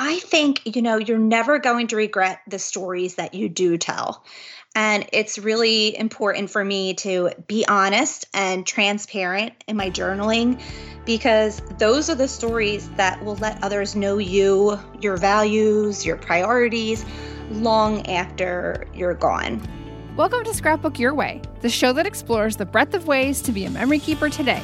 I think, you know, you're never going to regret the stories that you do tell. And it's really important for me to be honest and transparent in my journaling because those are the stories that will let others know you, your values, your priorities long after you're gone. Welcome to Scrapbook Your Way, the show that explores the breadth of ways to be a memory keeper today.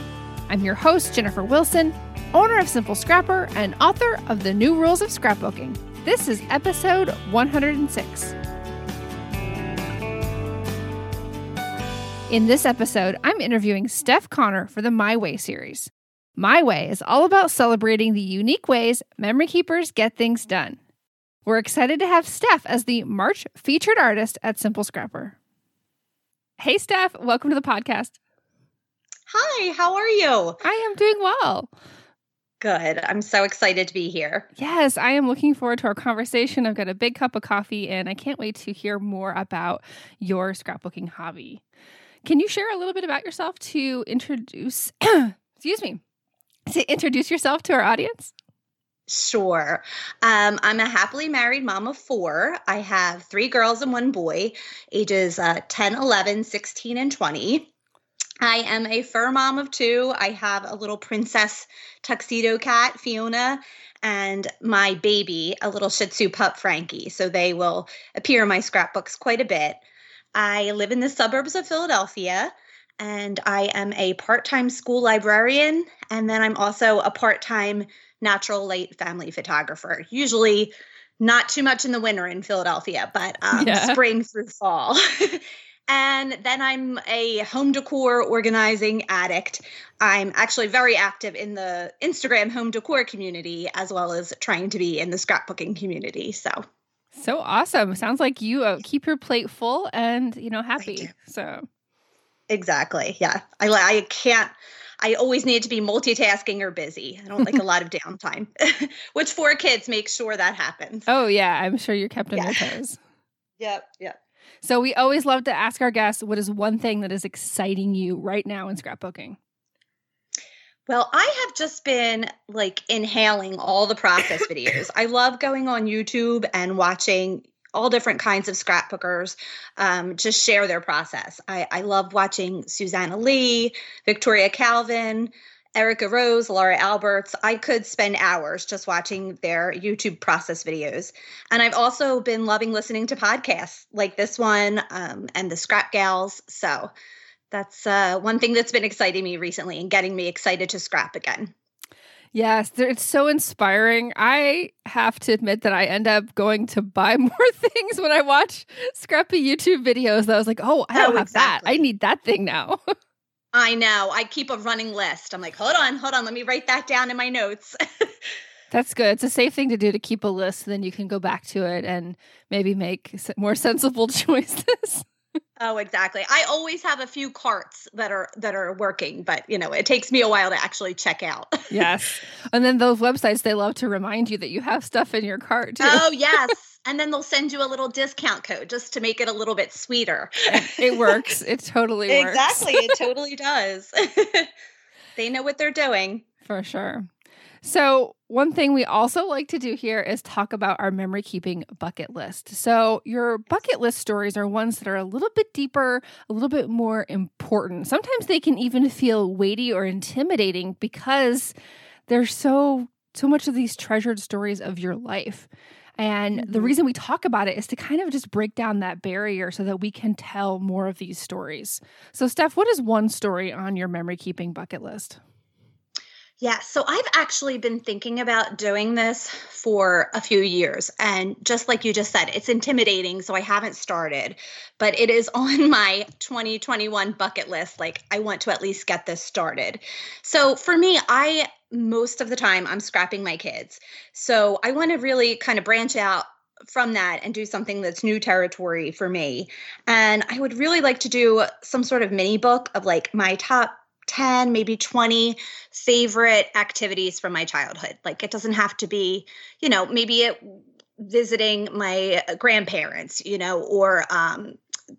I'm your host, Jennifer Wilson, owner of Simple Scrapper and author of The New Rules of Scrapbooking. This is episode 106. In this episode, I'm interviewing Steph Connor for the My Way series. My Way is all about celebrating the unique ways memory keepers get things done. We're excited to have Steph as the March featured artist at Simple Scrapper. Hey, Steph, welcome to the podcast. Hi, how are you? I am doing well. Good. I'm so excited to be here. Yes, I am looking forward to our conversation. I've got a big cup of coffee and I can't wait to hear more about your scrapbooking hobby. Can you share a little bit about yourself to introduce, excuse me, to introduce yourself to our audience? Sure. Um, I'm a happily married mom of four. I have three girls and one boy, ages uh, 10, 11, 16, and 20. I am a fur mom of two. I have a little princess tuxedo cat, Fiona, and my baby, a little Shih Tzu pup, Frankie. So they will appear in my scrapbooks quite a bit. I live in the suburbs of Philadelphia and I am a part time school librarian. And then I'm also a part time natural light family photographer, usually not too much in the winter in Philadelphia, but um, yeah. spring through fall. and then I'm a home decor organizing addict. I'm actually very active in the Instagram home decor community as well as trying to be in the scrapbooking community. So so awesome. Sounds like you uh, keep your plate full and, you know, happy. So Exactly. Yeah. I I can't I always need to be multitasking or busy. I don't like a lot of downtime, which for kids makes sure that happens. Oh yeah, I'm sure you're kept on yeah. your toes. Yep, yep. So we always love to ask our guests what is one thing that is exciting you right now in scrapbooking? Well, I have just been like inhaling all the process videos. I love going on YouTube and watching all different kinds of scrapbookers um, just share their process. I, I love watching Susanna Lee, Victoria Calvin, Erica Rose, Laura Alberts. I could spend hours just watching their YouTube process videos. And I've also been loving listening to podcasts like this one um, and the Scrap Gals. So that's uh, one thing that's been exciting me recently and getting me excited to scrap again. Yes, it's so inspiring. I have to admit that I end up going to buy more things when I watch scrappy YouTube videos. That I was like, oh, I don't oh, have exactly. that. I need that thing now. I know. I keep a running list. I'm like, hold on, hold on. Let me write that down in my notes. That's good. It's a safe thing to do to keep a list. Then you can go back to it and maybe make more sensible choices. Oh, exactly. I always have a few carts that are that are working, but you know, it takes me a while to actually check out. yes. And then those websites they love to remind you that you have stuff in your cart too. Oh, yes. And then they'll send you a little discount code just to make it a little bit sweeter. it works. It totally works. Exactly. It totally does. they know what they're doing. For sure. So, one thing we also like to do here is talk about our memory keeping bucket list. So, your bucket list stories are ones that are a little bit deeper, a little bit more important. Sometimes they can even feel weighty or intimidating because there's so so much of these treasured stories of your life. And mm-hmm. the reason we talk about it is to kind of just break down that barrier so that we can tell more of these stories. So, Steph, what is one story on your memory keeping bucket list? Yeah, so I've actually been thinking about doing this for a few years. And just like you just said, it's intimidating. So I haven't started, but it is on my 2021 bucket list. Like, I want to at least get this started. So for me, I most of the time I'm scrapping my kids. So I want to really kind of branch out from that and do something that's new territory for me. And I would really like to do some sort of mini book of like my top 10, maybe 20 favorite activities from my childhood. Like it doesn't have to be, you know, maybe it visiting my grandparents, you know, or um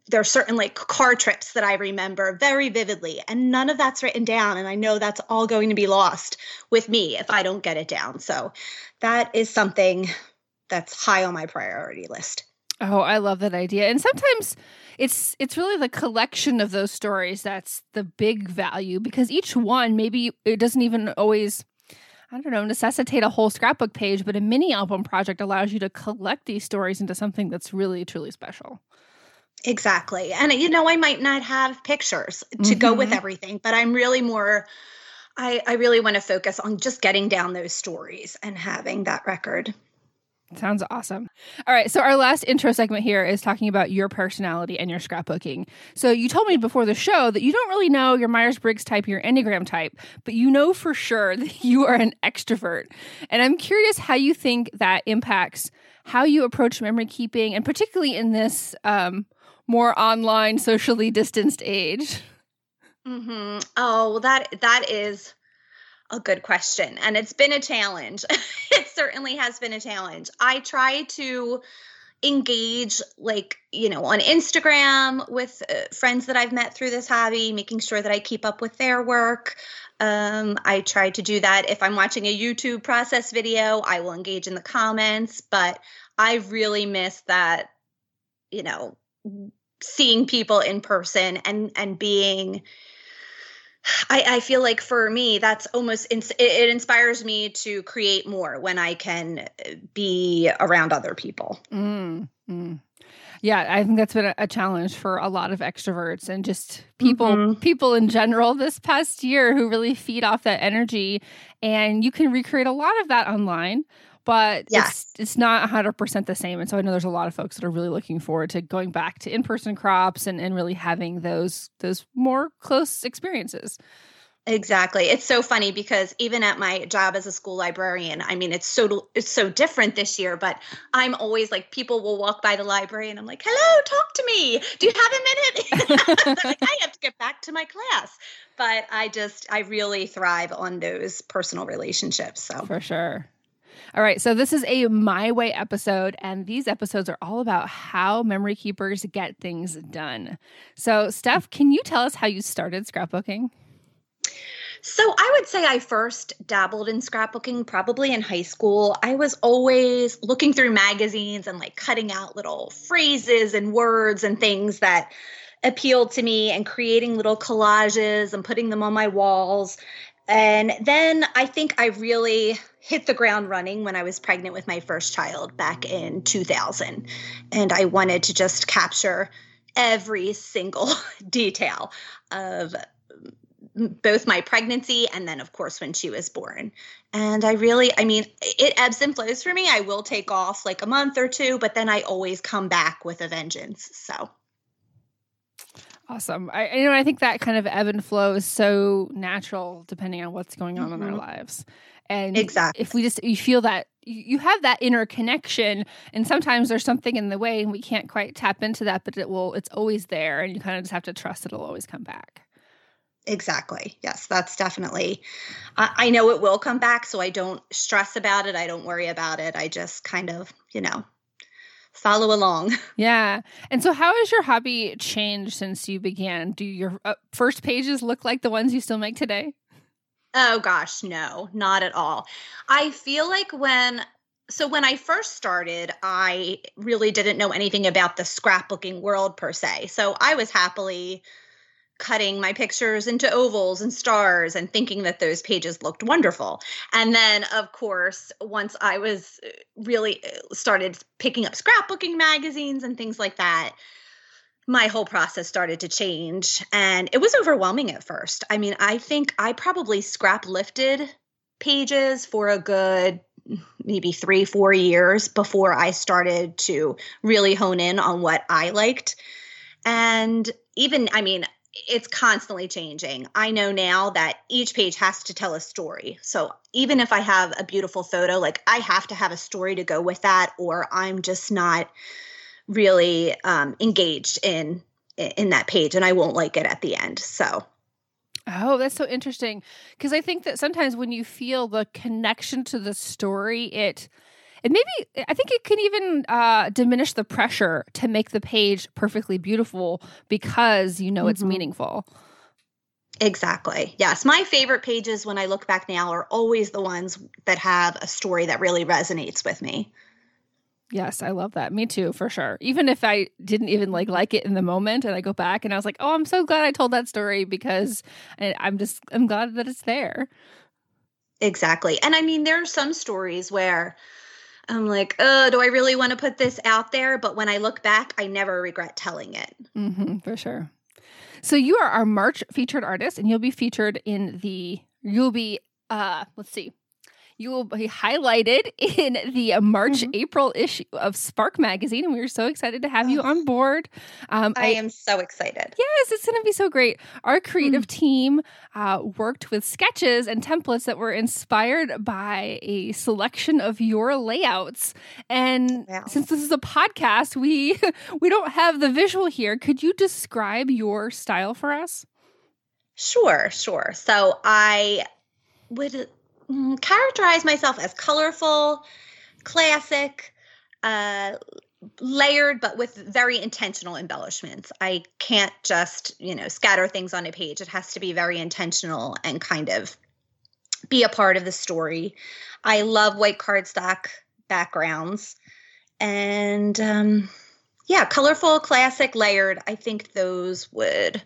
there are certain like car trips that I remember very vividly, and none of that's written down. And I know that's all going to be lost with me if I don't get it down. So that is something that's high on my priority list. Oh, I love that idea. And sometimes it's it's really the collection of those stories that's the big value because each one maybe it doesn't even always I don't know, necessitate a whole scrapbook page, but a mini album project allows you to collect these stories into something that's really truly special. Exactly. And you know, I might not have pictures to mm-hmm. go with mm-hmm. everything, but I'm really more I, I really want to focus on just getting down those stories and having that record. Sounds awesome. All right. So, our last intro segment here is talking about your personality and your scrapbooking. So, you told me before the show that you don't really know your Myers Briggs type, your Enneagram type, but you know for sure that you are an extrovert. And I'm curious how you think that impacts how you approach memory keeping, and particularly in this um, more online, socially distanced age. Mm-hmm. Oh, well, that that is a good question. And it's been a challenge. it certainly has been a challenge. I try to engage like you know on instagram with uh, friends that i've met through this hobby making sure that i keep up with their work um, i try to do that if i'm watching a youtube process video i will engage in the comments but i really miss that you know seeing people in person and and being I, I, feel like for me, that's almost it, it, inspires me to create more when I can be around other people. Mm, mm. Yeah, I think that's been a, a, challenge for a lot of extroverts and just people mm-hmm. people in general this past year who really feed off that energy. And you can recreate a lot of that online but yes. it's it's not 100% the same and so i know there's a lot of folks that are really looking forward to going back to in-person crops and, and really having those those more close experiences Exactly. It's so funny because even at my job as a school librarian, I mean it's so it's so different this year, but I'm always like people will walk by the library and I'm like, "Hello, talk to me. Do you have a minute?" like, "I have to get back to my class." But I just I really thrive on those personal relationships. So For sure. All right, so this is a My Way episode, and these episodes are all about how memory keepers get things done. So, Steph, can you tell us how you started scrapbooking? So, I would say I first dabbled in scrapbooking probably in high school. I was always looking through magazines and like cutting out little phrases and words and things that appealed to me and creating little collages and putting them on my walls. And then I think I really hit the ground running when I was pregnant with my first child back in 2000. And I wanted to just capture every single detail of both my pregnancy and then, of course, when she was born. And I really, I mean, it ebbs and flows for me. I will take off like a month or two, but then I always come back with a vengeance. So. Awesome. I you know I think that kind of ebb and flow is so natural depending on what's going on mm-hmm. in our mm-hmm. lives. And exactly. if we just you feel that you have that inner connection and sometimes there's something in the way and we can't quite tap into that but it will it's always there and you kind of just have to trust it'll always come back. Exactly. Yes, that's definitely. I, I know it will come back, so I don't stress about it. I don't worry about it. I just kind of, you know, follow along. Yeah. And so, how has your hobby changed since you began? Do your uh, first pages look like the ones you still make today? Oh, gosh, no, not at all. I feel like when so when I first started, I really didn't know anything about the scrapbooking world per se. So I was happily cutting my pictures into ovals and stars and thinking that those pages looked wonderful. And then, of course, once I was uh, really uh, started picking up scrapbooking magazines and things like that, my whole process started to change. And it was overwhelming at first. I mean, I think I probably scrap lifted pages for a good maybe three, four years before I started to really hone in on what I liked. And even, I mean, it's constantly changing. I know now that each page has to tell a story. So even if I have a beautiful photo, like I have to have a story to go with that, or I'm just not really um, engaged in in that page, and I won't like it at the end. So. Oh, that's so interesting. Because I think that sometimes when you feel the connection to the story, it and maybe I think it can even uh, diminish the pressure to make the page perfectly beautiful because you know mm-hmm. it's meaningful. Exactly. Yes. My favorite pages when I look back now are always the ones that have a story that really resonates with me. Yes, I love that. Me too, for sure. Even if I didn't even like like it in the moment and I go back and I was like, "Oh, I'm so glad I told that story because I'm just I'm glad that it's there." Exactly. And I mean, there are some stories where I'm like, oh, do I really want to put this out there? But when I look back, I never regret telling it. Mm-hmm, for sure. So you are our March featured artist, and you'll be featured in the. You'll be. uh Let's see you will be highlighted in the March mm-hmm. April issue of Spark Magazine, and we are so excited to have you on board. Um, I, I, am so excited. Yes, it's going to be so great. Our creative mm. team uh, worked with sketches and templates that were inspired by a selection of your layouts. And wow. since this is a podcast, we we don't have the visual here. Could you describe your style for us? Sure, sure. So I would characterize myself as colorful, classic, uh, layered, but with very intentional embellishments. I can't just, you know, scatter things on a page. It has to be very intentional and kind of be a part of the story. I love white cardstock backgrounds. And um, yeah, colorful, classic, layered. I think those would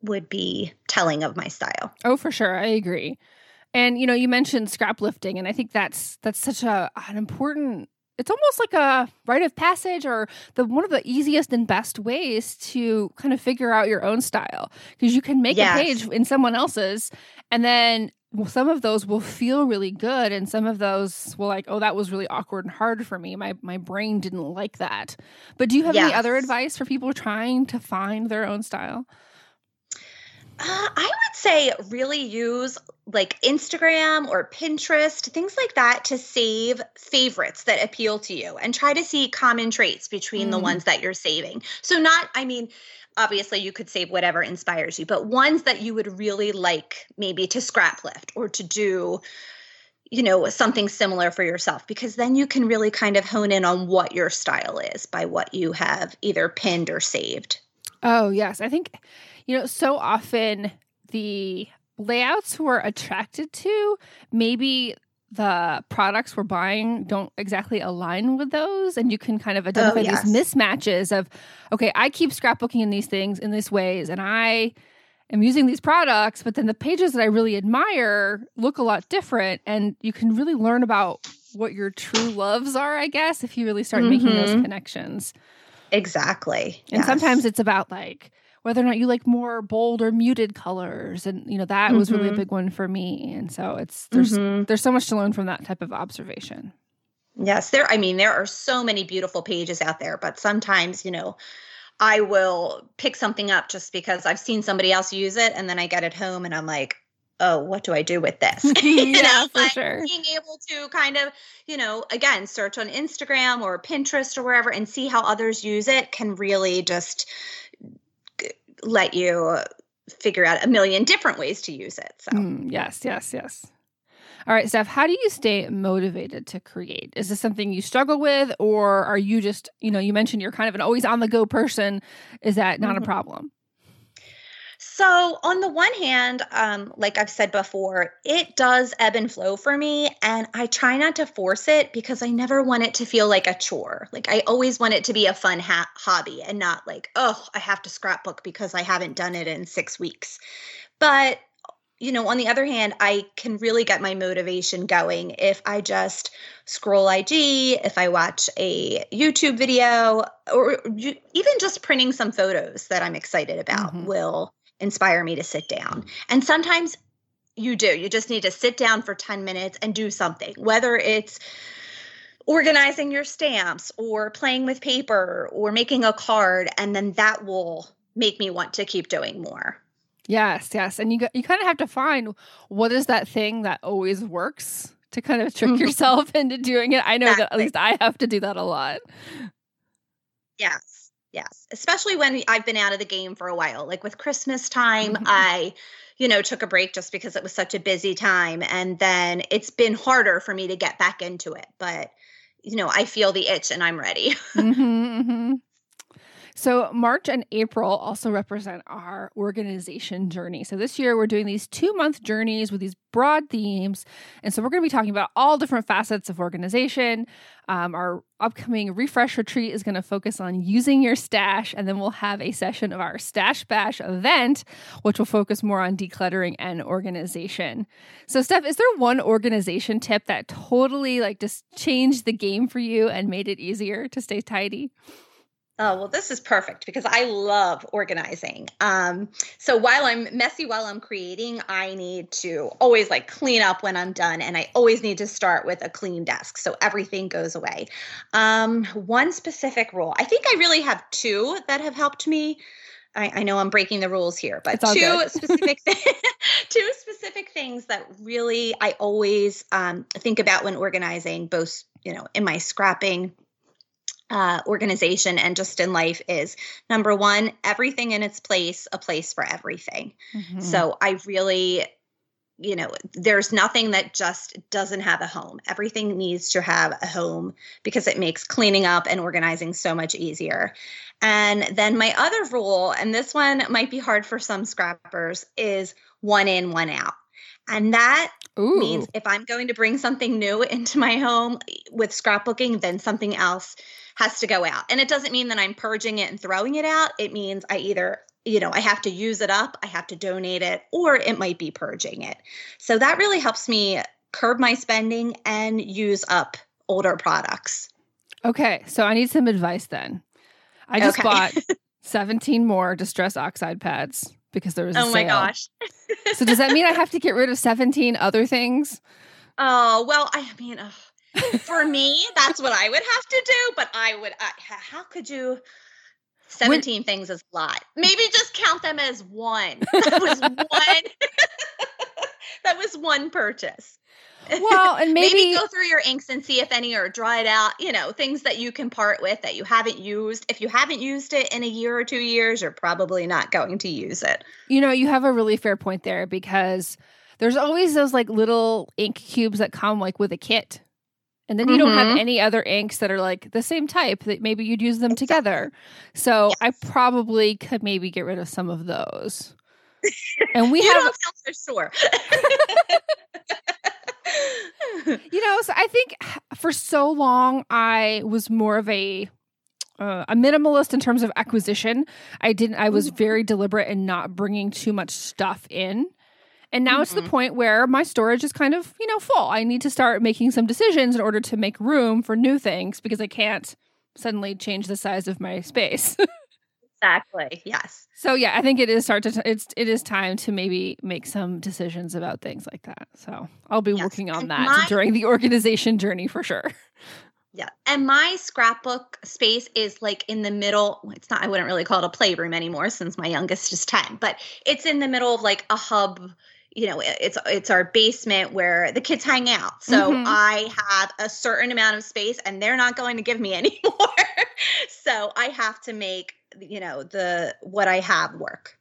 would be telling of my style. Oh, for sure. I agree. And you know, you mentioned scrap lifting, and I think that's that's such a an important. It's almost like a rite of passage, or the one of the easiest and best ways to kind of figure out your own style because you can make yes. a page in someone else's, and then some of those will feel really good, and some of those will like, oh, that was really awkward and hard for me. My my brain didn't like that. But do you have yes. any other advice for people trying to find their own style? Uh, I would say really use like Instagram or Pinterest, things like that to save favorites that appeal to you and try to see common traits between mm. the ones that you're saving. So, not, I mean, obviously you could save whatever inspires you, but ones that you would really like maybe to scrap lift or to do you know something similar for yourself because then you can really kind of hone in on what your style is by what you have either pinned or saved. Oh, yes. I think you know, so often the layouts we're attracted to, maybe the products we're buying don't exactly align with those and you can kind of identify oh, yes. these mismatches of okay i keep scrapbooking in these things in these ways and i am using these products but then the pages that i really admire look a lot different and you can really learn about what your true loves are i guess if you really start mm-hmm. making those mm-hmm. connections exactly and yes. sometimes it's about like whether or not you like more bold or muted colors and you know that mm-hmm. was really a mm-hmm. big one for me and so it's there's mm-hmm. there's so much to learn from that type of observation yes there i mean there are so many beautiful pages out there but sometimes you know i will pick something up just because i've seen somebody else use it and then i get it home and i'm like oh, what do I do with this? yeah, know, for like sure. Being able to kind of, you know, again, search on Instagram or Pinterest or wherever and see how others use it can really just let you figure out a million different ways to use it. So, mm, yes, yes, yes. All right, Steph, how do you stay motivated to create? Is this something you struggle with, or are you just, you know, you mentioned you're kind of an always on the go person. Is that not mm-hmm. a problem? So, on the one hand, um, like I've said before, it does ebb and flow for me. And I try not to force it because I never want it to feel like a chore. Like, I always want it to be a fun ha- hobby and not like, oh, I have to scrapbook because I haven't done it in six weeks. But you know, on the other hand, I can really get my motivation going if I just scroll IG, if I watch a YouTube video, or even just printing some photos that I'm excited about mm-hmm. will inspire me to sit down. And sometimes you do. You just need to sit down for 10 minutes and do something, whether it's organizing your stamps or playing with paper or making a card, and then that will make me want to keep doing more. Yes, yes. And you you kind of have to find what is that thing that always works to kind of trick mm-hmm. yourself into doing it. I know exactly. that at least I have to do that a lot. Yes. Yes. Especially when I've been out of the game for a while. Like with Christmas time, mm-hmm. I you know, took a break just because it was such a busy time and then it's been harder for me to get back into it. But you know, I feel the itch and I'm ready. mm-hmm, mm-hmm. So, March and April also represent our organization journey. So, this year we're doing these two month journeys with these broad themes. And so, we're going to be talking about all different facets of organization. Um, our upcoming refresh retreat is going to focus on using your stash. And then we'll have a session of our Stash Bash event, which will focus more on decluttering and organization. So, Steph, is there one organization tip that totally like just changed the game for you and made it easier to stay tidy? Oh, well, this is perfect because I love organizing. Um, so while I'm messy while I'm creating, I need to always like clean up when I'm done. And I always need to start with a clean desk. So everything goes away. Um, one specific rule, I think I really have two that have helped me. I, I know I'm breaking the rules here, but two specific, two specific things that really I always um, think about when organizing, both you know in my scrapping uh, organization and just in life is number one, everything in its place, a place for everything. Mm-hmm. So I really, you know, there's nothing that just doesn't have a home. Everything needs to have a home because it makes cleaning up and organizing so much easier. And then my other rule, and this one might be hard for some scrappers, is one in, one out. And that Ooh. means if I'm going to bring something new into my home with scrapbooking, then something else has to go out. And it doesn't mean that I'm purging it and throwing it out. It means I either you know, I have to use it up, I have to donate it, or it might be purging it. So that really helps me curb my spending and use up older products. Okay, so I need some advice then. I just okay. bought 17 more distress oxide pads because there was a Oh my sale. gosh. so does that mean I have to get rid of 17 other things? Oh, well, I mean, for me, that's what I would have to do, but I would uh, how could you 17 when, things is a lot. Maybe just count them as one. That was one. that was one purchase. Well, and maybe, maybe go through your inks and see if any are dried out, you know, things that you can part with that you haven't used. If you haven't used it in a year or 2 years, you're probably not going to use it. You know, you have a really fair point there because there's always those like little ink cubes that come like with a kit. And then you mm-hmm. don't have mm-hmm. any other inks that are like the same type that maybe you'd use them together. So yes. I probably could maybe get rid of some of those. And we have for sure. you know, so I think for so long I was more of a uh, a minimalist in terms of acquisition. I didn't. I was mm-hmm. very deliberate in not bringing too much stuff in. And now mm-hmm. it's the mm-hmm. point where my storage is kind of, you know, full. I need to start making some decisions in order to make room for new things because I can't suddenly change the size of my space. exactly. Yes. So yeah, I think it is start to t- it's it is time to maybe make some decisions about things like that. So I'll be yes. working on and that my- during the organization journey for sure. Yeah. And my scrapbook space is like in the middle. It's not, I wouldn't really call it a playroom anymore since my youngest is 10, but it's in the middle of like a hub you know it's it's our basement where the kids hang out so mm-hmm. i have a certain amount of space and they're not going to give me any more so i have to make you know the what i have work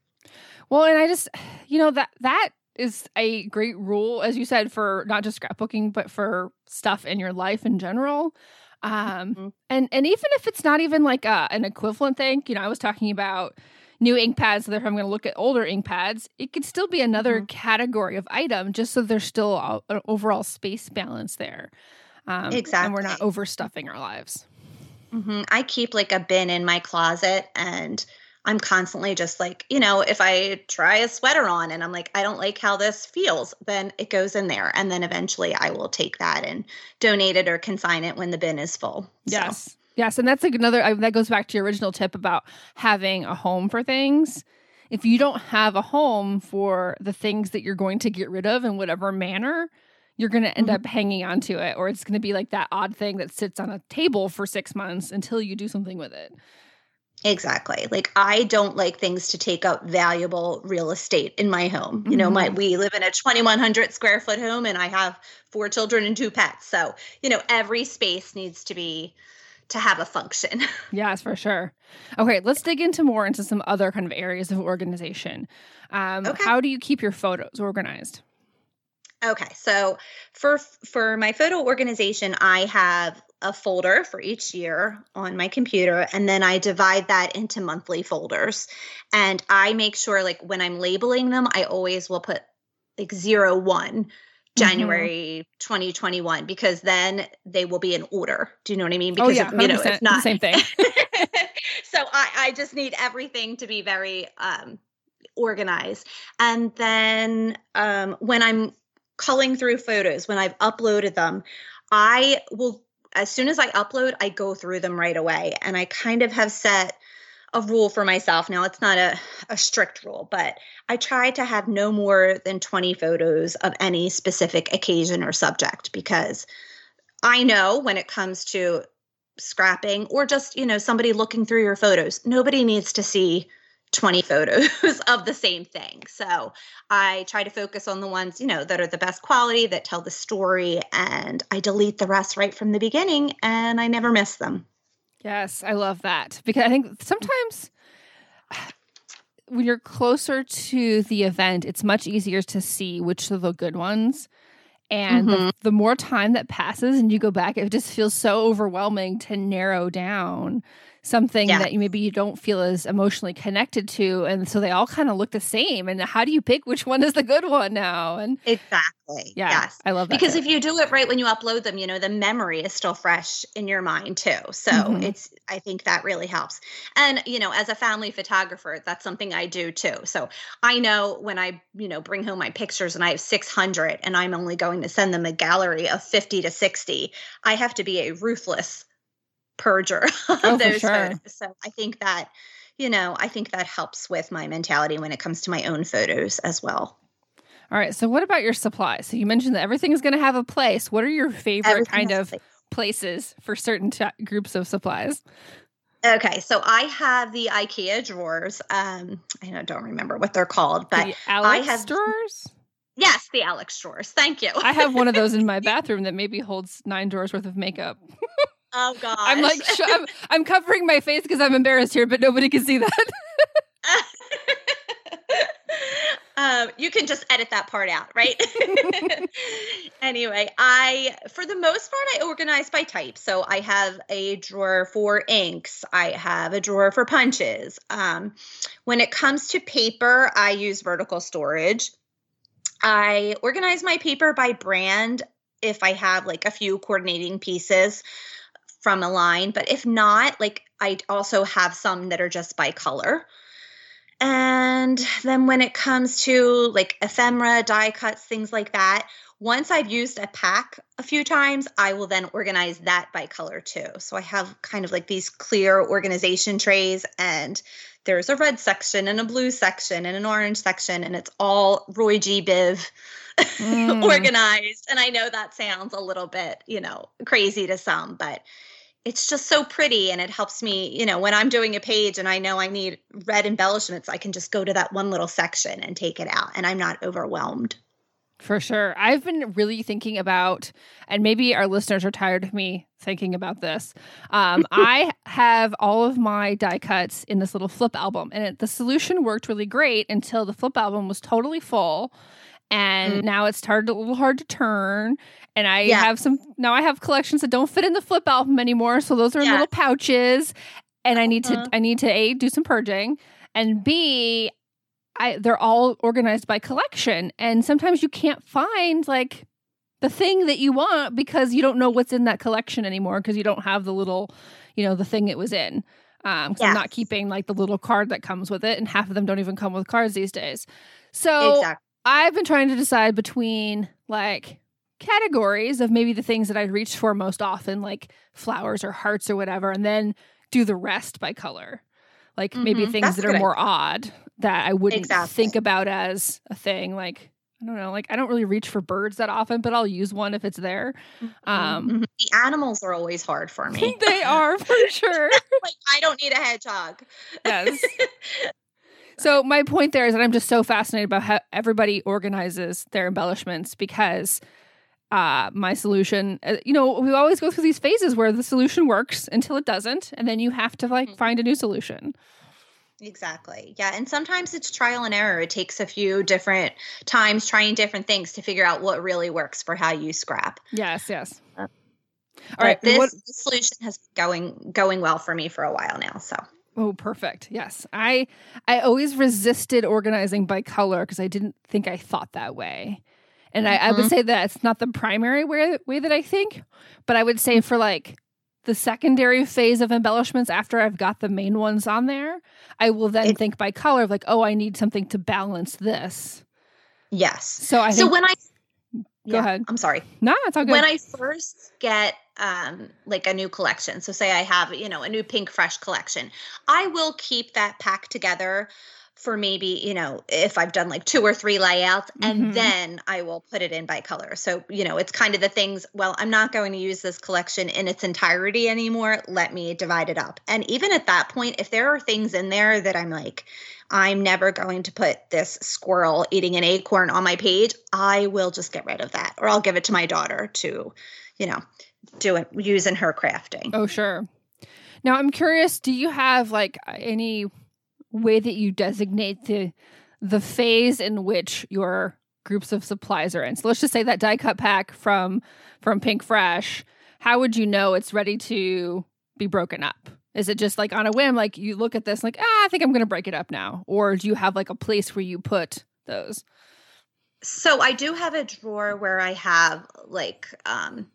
well and i just you know that that is a great rule as you said for not just scrapbooking but for stuff in your life in general um mm-hmm. and and even if it's not even like a, an equivalent thing you know i was talking about new ink pads, therefore I'm going to look at older ink pads, it could still be another Mm-hmm. category of item just so there's still an overall space balance there. Um, And we're not overstuffing our lives. Hmm I keep like a bin in my closet and I'm constantly just like, you know, if I try a sweater on and I'm like, I don't like how this feels, then it goes in there. And then eventually I will take that and donate it or consign it when the bin is full. So, Yes. Yes. And that's like another, I, that goes back to your original tip about having a home for things. If you don't have a home for the things that you're going to get rid of in whatever manner, you're going to end Mhm. up hanging on to it, or it's going to be like that odd thing that sits on a table for six months until you do something with it. Exactly. Like I don't like things to take up valuable real estate in my home. You know, my Mhm. we live in a 2100 square foot home and I have four children and two pets. So, you know, every space needs to be to have a function. Yes, for sure. Okay, let's dig into more into some other kind of areas of organization. Um, Okay. How do you keep your photos organized? Okay, so for for my photo organization, I have a folder for each year on my computer, and then I divide that into monthly folders. And I make sure, like when I'm labeling them, I always will put like zero one January 2021 because then they will be in order. Do you know what I mean? oh Because yeah, if, you know, 100%, if not, the same thing. so I, I just need everything to be very um, organized. And then um, when I'm culling through photos, when I've uploaded them, I will, as soon as I upload, I go through them right away. And I kind of have set a rule for myself. Now, it's not a, a strict rule, but I try to have no more than 20 photos of any specific occasion or subject because I know when it comes to scrapping or just, you know, somebody looking through your photos, nobody needs to see 20 photos of the same thing. So I try to focus on the ones, you know, that are the best quality, that tell the story, and I delete the rest right from the beginning and I never miss them. Yes, I love that because I think sometimes when you're closer to the event, it's much easier to see which are the good ones. And the, Mhm. the more time that passes and you go back, it just feels so overwhelming to narrow down something Yeah. that you maybe you don't feel as emotionally connected to. And so they all kind of look the same. And how do you pick which one is the good one now? And Exactly. yeah, Yes. I love that. Because tip. if you do it right when you upload them, you know, the memory is still fresh in your mind too. So Mhm. it's, I think that really helps. And, you know, as a family photographer, that's something I do too. So I know when I, you know, bring home my pictures and I have 600 and I'm only going to send them a gallery of 50 to 60, I have to be a ruthless purger of Oh, those sure. photos. So I think that, you know, I think that helps with my mentality when it comes to my own photos as well. all right. So what about your supplies? So you mentioned that everything is going to have a place. What are your favorite Everything kind of place. places for certain t- groups of supplies? Okay, so I have the IKEA drawers. Um, I don't, don't remember what they're called, but the Alex have- drawers? yes, the Alex drawers. Thank you. I have one of those in my bathroom that maybe holds nine drawers worth of makeup. oh God, I'm like, sh- I'm, I'm covering my face because I'm embarrassed here, but nobody can see that. um, you can just edit that part out, right? anyway, I, for the most part, I organize by type. So I have a drawer for inks. I have a drawer for punches. Um, when it comes to paper, I use vertical storage. I organize my paper by brand if I have like a few coordinating pieces from a line, but if not, like I also have some that are just by color. And then when it comes to like ephemera, die cuts, things like that, once I've used a pack a few times, I will then organize that by color too. So I have kind of like these clear organization trays, and there's a red section and a blue section and an orange section, and it's all Roy G. Biv Mm. organized. And I know that sounds a little bit, you know, crazy to some, but it's just so pretty and it helps me, you know, when I'm doing a page and I know I need red embellishments, I can just go to that one little section and take it out and I'm not overwhelmed. For sure. I've been really thinking about, and maybe our listeners are tired of me thinking about this. Um, I have all of my die cuts in this little flip album, and it, the solution worked really great until the flip album was totally full. And Mm. now it's started a little hard to turn. And I Yeah. have some, now I have collections that don't fit in the flip album anymore. So those are in little pouches. And I need to, Uh-huh. I need to A, do some purging and B, I they're all organized by collection, and sometimes you can't find like the thing that you want because you don't know what's in that collection anymore because you don't have the little, you know, the thing it was in. Um, I'm not keeping like the little card that comes with it, and half of them don't even come with cards these days. So exactly. I've been trying to decide between like categories of maybe the things that I'd reach for most often, like flowers or hearts or whatever, and then do the rest by color. Like maybe Mhm. things That's that are more odd that I wouldn't Exactly. think about as a thing. Like, I don't know, like I don't really reach for birds that often, but I'll use one if it's there. Um, Mhm. the animals are always hard for me. they are for sure. like I don't need a hedgehog. Yes. So my point there is that I'm just so fascinated about how everybody organizes their embellishments because uh my solution uh, you know we always go through these phases where the solution works until it doesn't and then you have to like Mhm. find a new solution. Exactly. Yeah. And sometimes it's trial and error. It takes a few different times trying different things to figure out what really works for how you scrap. Yes, yes. Uh, All right. This, what- this solution has been going going well for me for a while now. So Oh, perfect. Yes. I I always resisted organizing by color because I didn't think I thought that way. And I, I would Mhm. say that it's not the primary way, way that I think, but I would say for like the secondary phase of embellishments after I've got the main ones on there, I will then It- think by color of like, oh, I need something to balance this. yes. So I so when I Go ahead. I'm sorry. no, it's all good. when I first get um like a new collection, so say I have, you know, a new pink fresh collection, I will keep that pack together for maybe, you know, if I've done like two or three layouts and then I will put it in by color. So, you know, it's kind of the things, well, I'm not going to use this collection in its entirety anymore. Let me divide it up. And even at that point, if there are things in there that I'm like, I'm never going to put this squirrel eating an acorn on my page, I will just get rid of that or I'll give it to my daughter to, you know, do it use her crafting. Oh, sure. Now, I'm curious, do you have like any way that you designate the the phase in which your groups of supplies are in? So let's just say that die cut pack from from Pink Fresh, how would you know it's ready to be broken up? Is it just like on a whim like you look at this like, "Ah, I think I'm going to break it up now." Or do you have like a place where you put those? So I do have a drawer where I have like um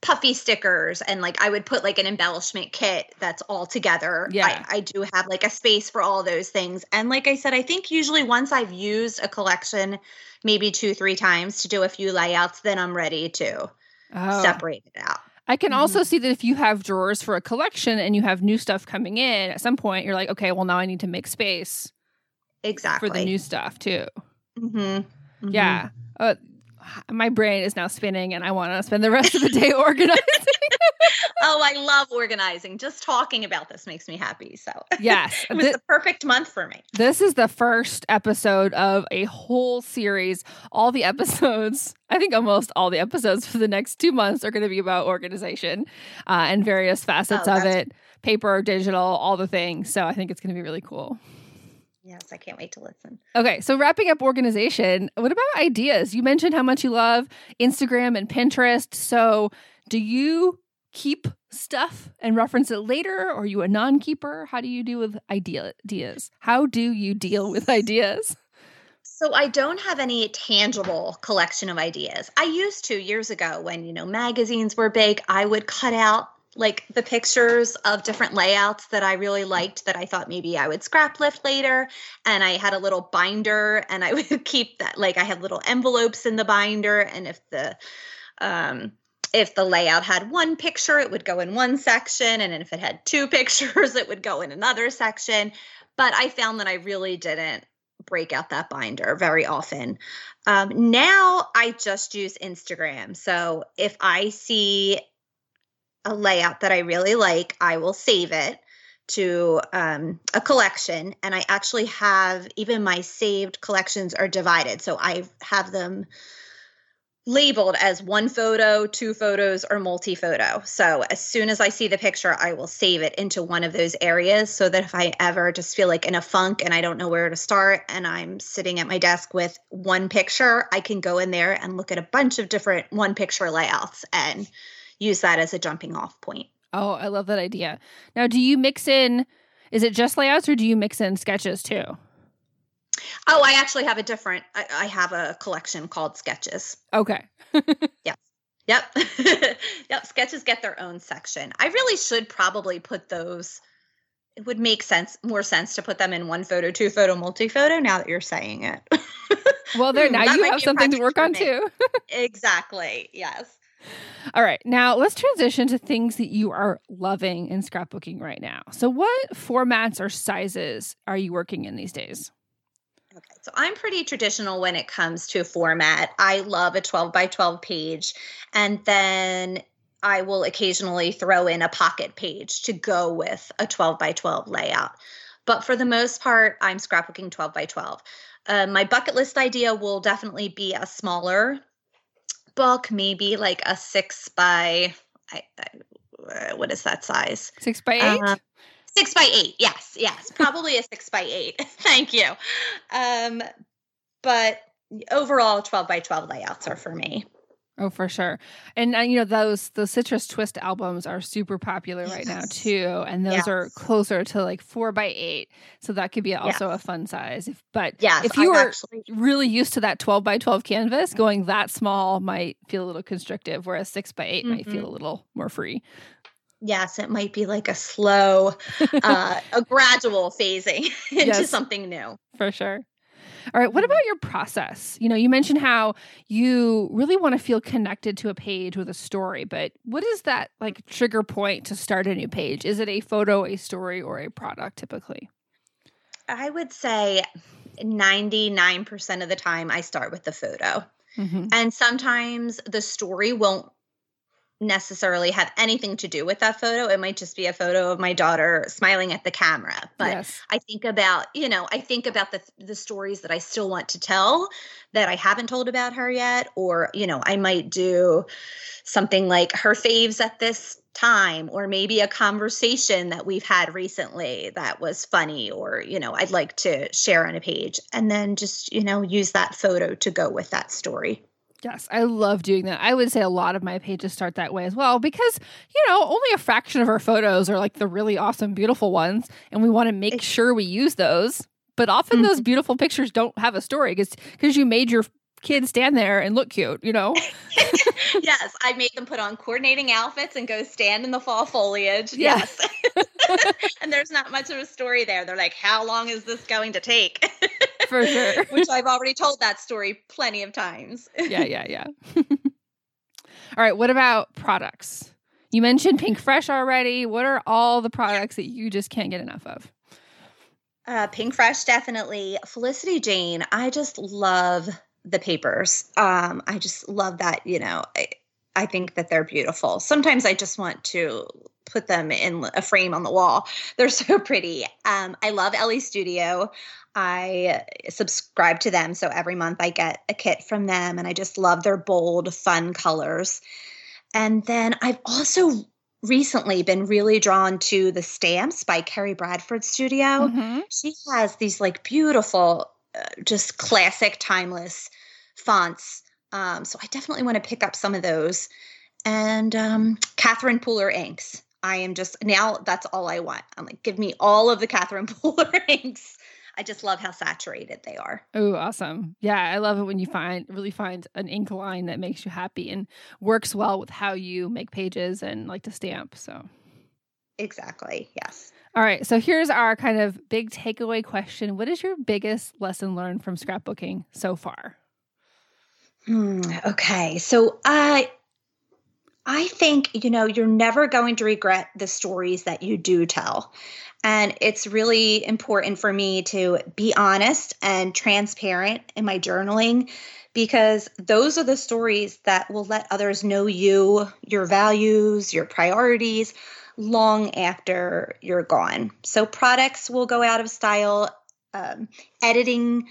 puffy stickers and like I would put like an embellishment kit that's all together. Yeah. I, I do have like a space for all those things. And like I said, I think usually once I've used a collection maybe two, three times to do a few layouts, then I'm ready to Oh. separate it out. I can Mhm. also see that if you have drawers for a collection and you have new stuff coming in, at some point you're like, okay, well now I need to make space Exactly. for the new stuff too. Mhm. Mhm. Yeah. Uh, my brain is now spinning and I want to spend the rest of the day organizing. Oh, I love organizing. Just talking about this makes me happy. So yes. it was Thi- the perfect month for me. this is the first episode of a whole series. All the episodes, I think almost all the episodes for the next two months are going to be about organization uh, and various facets Oh, of it paper, digital, all the things. So I think it's going to be really cool. Yes, I can't wait to listen. Okay, so wrapping up organization, what about ideas? You mentioned how much you love Instagram and Pinterest. So, do you keep stuff and reference it later, or are you a non keeper? How do you deal with idea- ideas? How do you deal with ideas? So I don't have any tangible collection of ideas. I used to years ago when, you know, magazines were big, I would cut out like the pictures of different layouts that I really liked that I thought maybe I would scrap lift later and I had a little binder and I would keep that like I had little envelopes in the binder and if the um if the layout had one picture it would go in one section and if it had two pictures it would go in another section but I found that I really didn't break out that binder very often. Um, now I just use Instagram. So if I see a layout that I really like, I will save it to um, a collection. And I actually have even my saved collections are divided. So I have them labeled as one photo, two photos, or multi photo. So as soon as I see the picture, I will save it into one of those areas so that if I ever just feel like in a funk and I don't know where to start and I'm sitting at my desk with one picture, I can go in there and look at a bunch of different one picture layouts and use that as a jumping off point. Oh, I love that idea. Now, do you mix in Is it just layouts or do you mix in sketches too? Oh, I actually have a different, I, I have a collection called Sketches. Okay. yep. Yep. yep. Sketches get their own section. I really should probably put those. It would make sense, more sense to put them in one photo, two photo, multi photo now that you're saying it. well, there, hmm, now you have something to work on too. exactly. Yes. All right. Now let's transition to things that you are loving in scrapbooking right now. So, what formats or sizes are you working in these days? Okay, so I'm pretty traditional when it comes to format. I love a 12 by 12 page, and then I will occasionally throw in a pocket page to go with a 12 by 12 layout. But for the most part, I'm scrapbooking 12 by 12. Uh, my bucket list idea will definitely be a smaller book, maybe like a six by, I, I, uh, what is that size? Six by eight? Uh, six by eight. Yes, yes, probably a six by eight. Thank you. Um, but overall, 12 by 12 layouts are for me. Oh, for sure. And uh, you know those the Citrus Twist albums are super popular right now too, and those yes. are closer to like four by eight, so that could be also yes. a fun size. If, but yes, if you i were actually... really used to that twelve by twelve canvas, going that small might feel a little constrictive, whereas six by 8 mm-hmm. might feel a mm-hmm. little more free. Yes, it might be like a slow, uh, a gradual phasing into something new. For sure. All right. What about your process? You know, you mentioned how you really want to feel connected to a page with a story, but what is that like trigger point to start a new page? Is it a photo, a story, or a product typically? I would say 99% of the time I start with the photo. Mm-hmm. And sometimes the story won't necessarily have anything to do with that photo. It might just be a photo of my daughter smiling at the camera. But yes. I think about, you know, I think about the the stories that I still want to tell that I haven't told about her yet or, you know, I might do something like her faves at this time or maybe a conversation that we've had recently that was funny or, you know, I'd like to share on a page and then just, you know, use that photo to go with that story. Yes, I love doing that. I would say a lot of my pages start that way as well because, you know, only a fraction of our photos are like the really awesome, beautiful ones. And we want to make sure we use those. But often mm-hmm. those beautiful pictures don't have a story because you made your kids stand there and look cute, you know? yes, I made them put on coordinating outfits and go stand in the fall foliage. Yeah. Yes. and there's not much of a story there. They're like, how long is this going to take? For sure. Which I've already told that story plenty of times. yeah, yeah, yeah. all right, what about products? You mentioned Pink Fresh already. What are all the products that you just can't get enough of? Uh, Pink Fresh, definitely. Felicity Jane, I just love the papers. Um, I just love that, you know, I, I think that they're beautiful. Sometimes I just want to put them in a frame on the wall. They're so pretty. Um, I love Ellie Studio. I subscribe to them. So every month I get a kit from them, and I just love their bold, fun colors. And then I've also recently been really drawn to the stamps by Kerri Bradford Studio. Mm-hmm. She has these like beautiful, uh, just classic, timeless fonts. Um, so I definitely want to pick up some of those. And um, Catherine Pooler inks. I am just now that's all I want. I'm like, give me all of the Catherine Pooler inks. I just love how saturated they are. Oh, awesome. Yeah, I love it when you find really find an ink line that makes you happy and works well with how you make pages and like to stamp. So Exactly. Yes. All right. So here's our kind of big takeaway question. What is your biggest lesson learned from scrapbooking so far? Hmm, okay. So I I think, you know, you're never going to regret the stories that you do tell. And it's really important for me to be honest and transparent in my journaling because those are the stories that will let others know you, your values, your priorities long after you're gone. So products will go out of style. Um, editing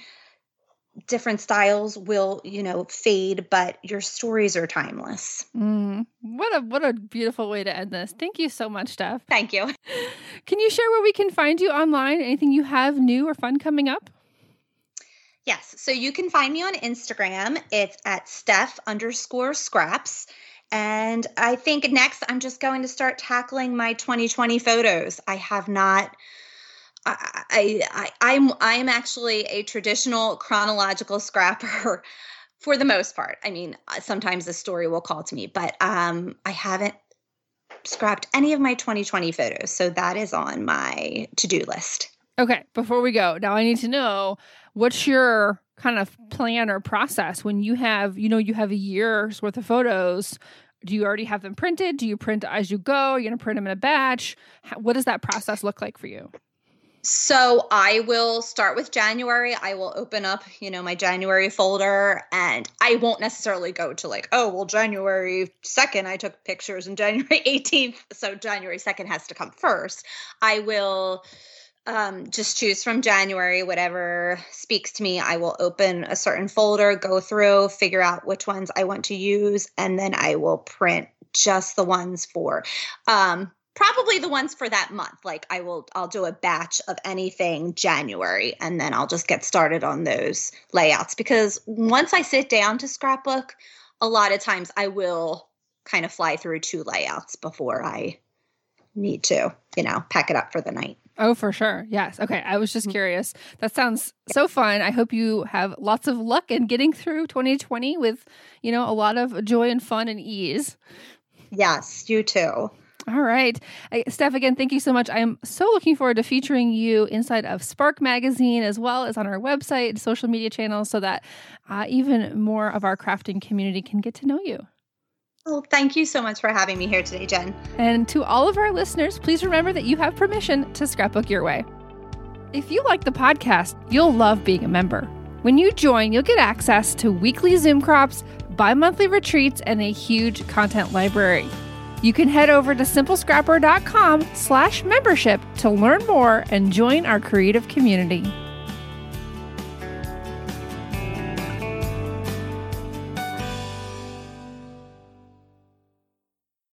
different styles will you know fade but your stories are timeless. Mm, what a what a beautiful way to end this. Thank you so much steph. Thank you. Can you share where we can find you online? Anything you have new or fun coming up? Yes so you can find me on instagram. It's at steph underscore scraps. And i think next i'm just going to start tackling my 2020 photos. I have not I, I I'm I'm actually a traditional chronological scrapper for the most part. I mean, uh, sometimes the story will call to me, but um, I haven't scrapped any of my 2020 photos, so that is on my to-do list. Okay, before we go, now I need to know what's your kind of plan or process when you have, you know, you have a year's worth of photos. Do you already have them printed? Do you print as you go? Are you going to print them in a batch? what does that process look like for you? So I will start with January. I will open up, you know, my January folder and I won't necessarily go to like, oh, well, January 2nd, I took pictures and January 18th. So January 2nd has to come first. I will um, just choose from January, whatever speaks to me. I will open a certain folder, go through, figure out which ones I want to use, and then I will print just the ones for um, probably the ones for that month like i will i'll do a batch of anything january and then i'll just get started on those layouts because once i sit down to scrapbook a lot of times i will kind of fly through two layouts before i need to you know pack it up for the night Oh, for sure. Yes. Okay. I was just mm-hmm. curious. That sounds so fun. I hope you have lots of luck in getting through 2020 with, you know, a lot of joy and fun and ease. Yes, you too. All right. Steph, again, thank you so much. I am so looking forward to featuring you inside of Spark Magazine as well as on our website social media channels so that uh, even more of our crafting community can get to know you. Well, thank you so much for having me here today, Jen. And to all of our listeners, please remember that you have permission to scrapbook your way. If you like the podcast, you'll love being a member. When you join, you'll get access to weekly Zoom crops, bi monthly retreats, and a huge content library. You can head over to simplescrapper.com slash membership to learn more and join our creative community.